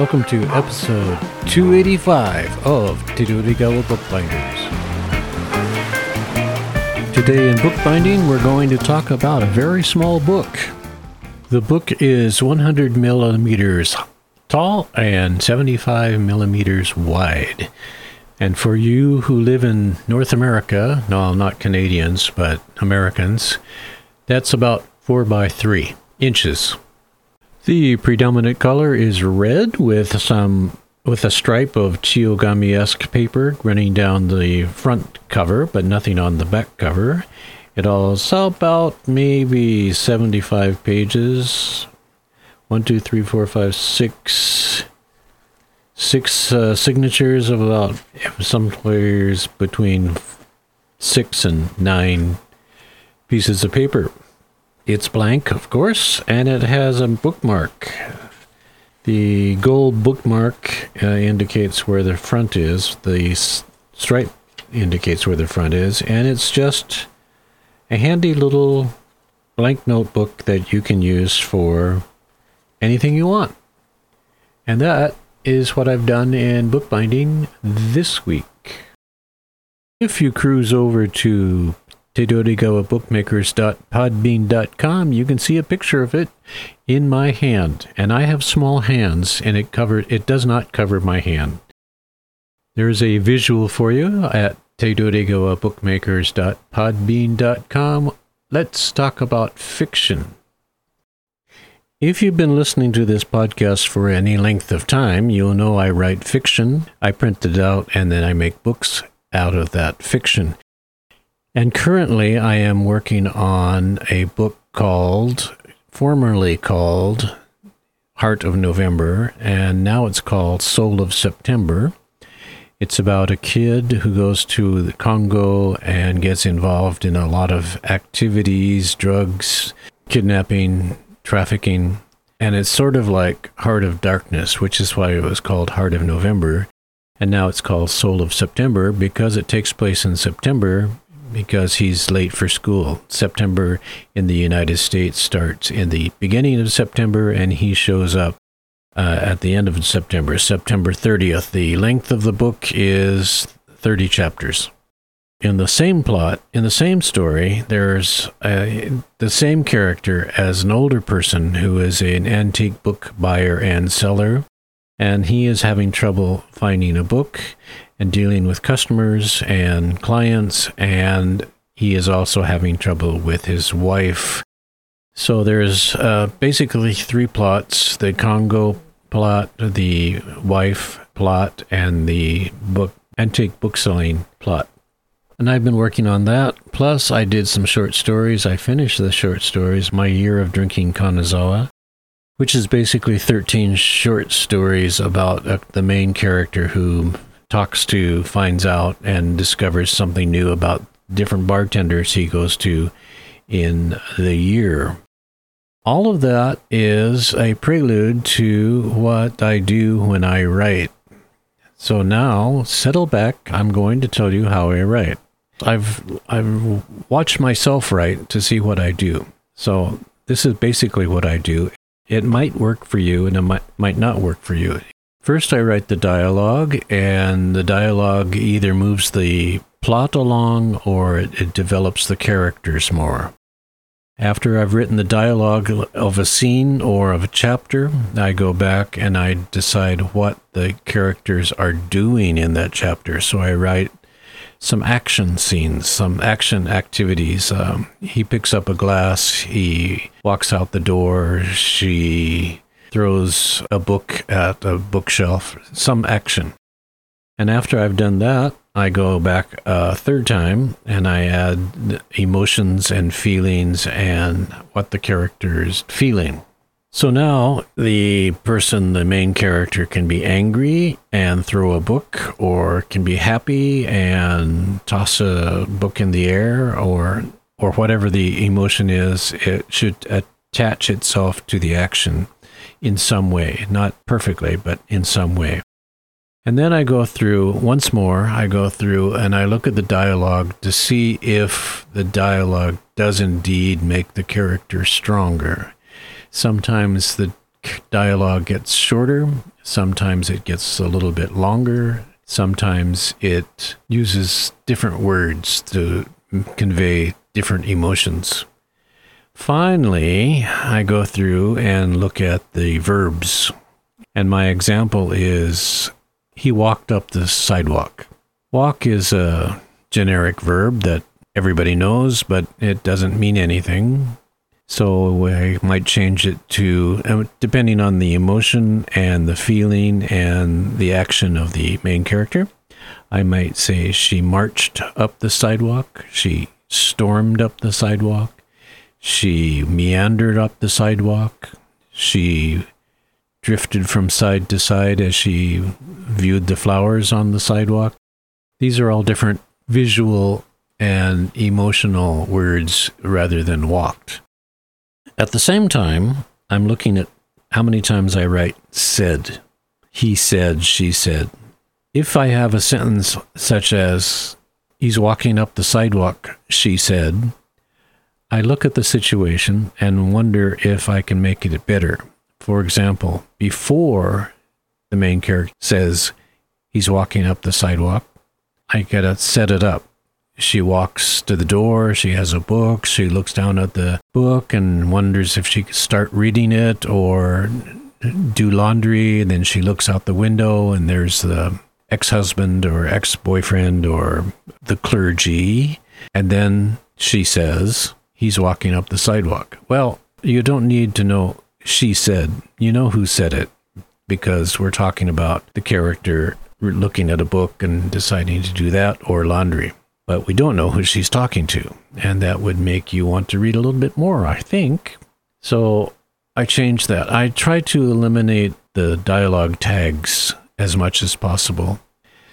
Welcome to episode 285 of Tidurigawa Bookbinders. Today in bookbinding, we're going to talk about a very small book. The book is 100 millimeters tall and 75 millimeters wide. And for you who live in North America, no, not Canadians, but Americans, that's about 4 by 3 inches. The predominant color is red with some with a stripe of Chiyogami-esque paper running down the front cover, but nothing on the back cover. It is about maybe 75 pages. One, two, three, four, five, six, six uh, signatures of about some players between six and nine pieces of paper. It's blank, of course, and it has a bookmark. The gold bookmark uh, indicates where the front is, the stripe indicates where the front is, and it's just a handy little blank notebook that you can use for anything you want. And that is what I've done in bookbinding this week. If you cruise over to Bookmakers.podbean.com, you can see a picture of it in my hand. And I have small hands, and it cover it does not cover my hand. There's a visual for you at Bookmakers.podbean.com. Let's talk about fiction. If you've been listening to this podcast for any length of time, you'll know I write fiction. I print it out and then I make books out of that fiction. And currently, I am working on a book called, formerly called Heart of November, and now it's called Soul of September. It's about a kid who goes to the Congo and gets involved in a lot of activities, drugs, kidnapping, trafficking. And it's sort of like Heart of Darkness, which is why it was called Heart of November. And now it's called Soul of September because it takes place in September because he's late for school. September in the United States starts in the beginning of September and he shows up uh, at the end of September, September 30th. The length of the book is 30 chapters. In the same plot, in the same story, there's uh, the same character as an older person who is an antique book buyer and seller, and he is having trouble finding a book and dealing with customers and clients, and he is also having trouble with his wife. So there's uh, basically three plots the Congo plot, the wife plot, and the book antique book selling plot. And I've been working on that. Plus, I did some short stories. I finished the short stories, My Year of Drinking Kanazawa, which is basically 13 short stories about uh, the main character who talks to, finds out, and discovers something new about different bartenders he goes to in the year. All of that is a prelude to what I do when I write. So now, settle back. I'm going to tell you how I write. I've I've watched myself write to see what I do. So this is basically what I do. It might work for you and it might might not work for you. First I write the dialogue and the dialogue either moves the plot along or it, it develops the characters more. After I've written the dialogue of a scene or of a chapter, I go back and I decide what the characters are doing in that chapter. So I write some action scenes, some action activities. Um, he picks up a glass, he walks out the door, she throws a book at a bookshelf, some action. And after I've done that, I go back a third time and I add emotions and feelings and what the character is feeling. So now the person, the main character, can be angry and throw a book, or can be happy and toss a book in the air, or or whatever the emotion is. It should attach itself to the action in some way, not perfectly, but in some way. And then I go through once more, I go through and I look at the dialogue to see if the dialogue does indeed make the character stronger. Sometimes the dialogue gets shorter, sometimes it gets a little bit longer, sometimes it uses different words to convey different emotions. Finally, I go through and look at the verbs. And my example is he walked up the sidewalk. Walk is a generic verb that everybody knows, but it doesn't mean anything. So I might change it to, uh, depending on the emotion and the feeling and the action of the main character, I might say she marched up the sidewalk, she stormed up the sidewalk, she meandered up the sidewalk, she drifted from side to side as she viewed the flowers on the sidewalk. These are all different visual and emotional words rather than walked. At the same time, I'm looking at how many times I write said. He said, she said. If I have a sentence such as, he's walking up the sidewalk, she said, I look at the situation and wonder if I can make it better. For example, before the main character says he's walking up the sidewalk, I gotta set it up. She walks to the door, she has a book, she looks down at the book and wonders if she could start reading it or do laundry. And then she looks out the window and there's the ex husband or ex boyfriend or the clergy. And then she says, He's walking up the sidewalk. Well, you don't need to know she said. You know who said it because we're talking about the character looking at a book and deciding to do that or laundry. But we don't know who she's talking to. And that would make you want to read a little bit more, I think. So I changed that. I try to eliminate the dialogue tags as much as possible.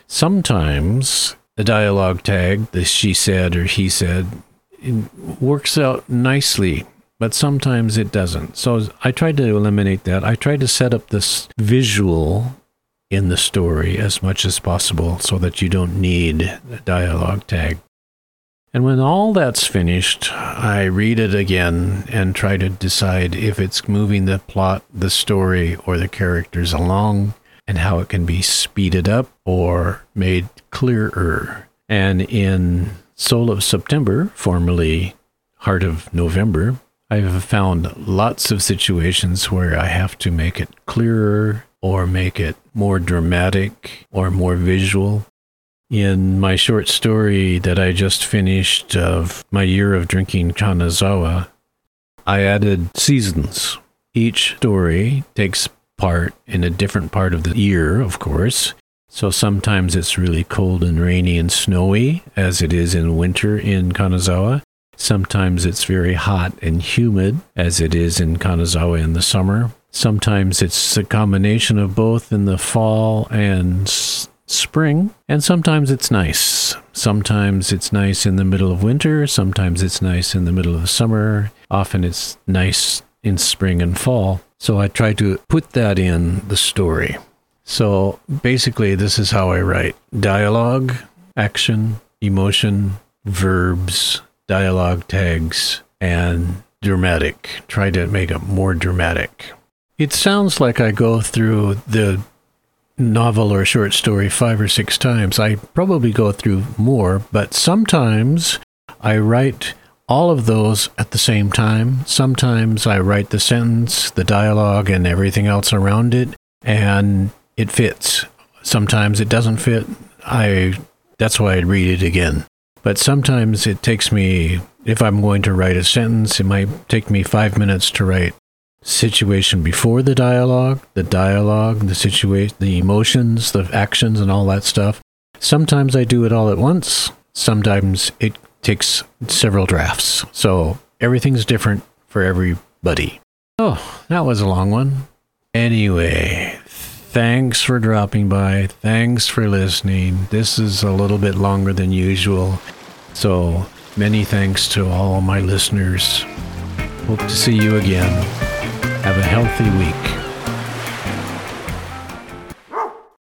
Sometimes the dialogue tag, the she said or he said, works out nicely but sometimes it doesn't. So I tried to eliminate that. I tried to set up this visual in the story as much as possible so that you don't need a dialogue tag. And when all that's finished, I read it again and try to decide if it's moving the plot, the story, or the characters along and how it can be speeded up or made clearer. And in Soul of September, formerly Heart of November, I've found lots of situations where I have to make it clearer or make it more dramatic or more visual. In my short story that I just finished of my year of drinking Kanazawa, I added seasons. Each story takes part in a different part of the year, of course. So sometimes it's really cold and rainy and snowy, as it is in winter in Kanazawa. Sometimes it's very hot and humid, as it is in Kanazawa in the summer. Sometimes it's a combination of both in the fall and s- spring. And sometimes it's nice. Sometimes it's nice in the middle of winter. Sometimes it's nice in the middle of summer. Often it's nice in spring and fall. So I try to put that in the story. So basically, this is how I write dialogue, action, emotion, verbs, dialogue tags, and dramatic. Try to make it more dramatic. It sounds like I go through the novel or short story five or six times. I probably go through more, but sometimes I write all of those at the same time. Sometimes I write the sentence, the dialogue, and everything else around it, and it fits. Sometimes it doesn't fit. I that's why I read it again. But sometimes it takes me, if I'm going to write a sentence, it might take me five minutes to write situation before the dialogue, the dialogue, the situation, the emotions, the actions, and all that stuff. Sometimes I do it all at once. Sometimes it takes several drafts. So everything's different for everybody. Oh, that was a long one. Anyway, thanks for dropping by. Thanks for listening. This is a little bit longer than usual. So many thanks to all my listeners. Hope to see you again. Have a healthy week.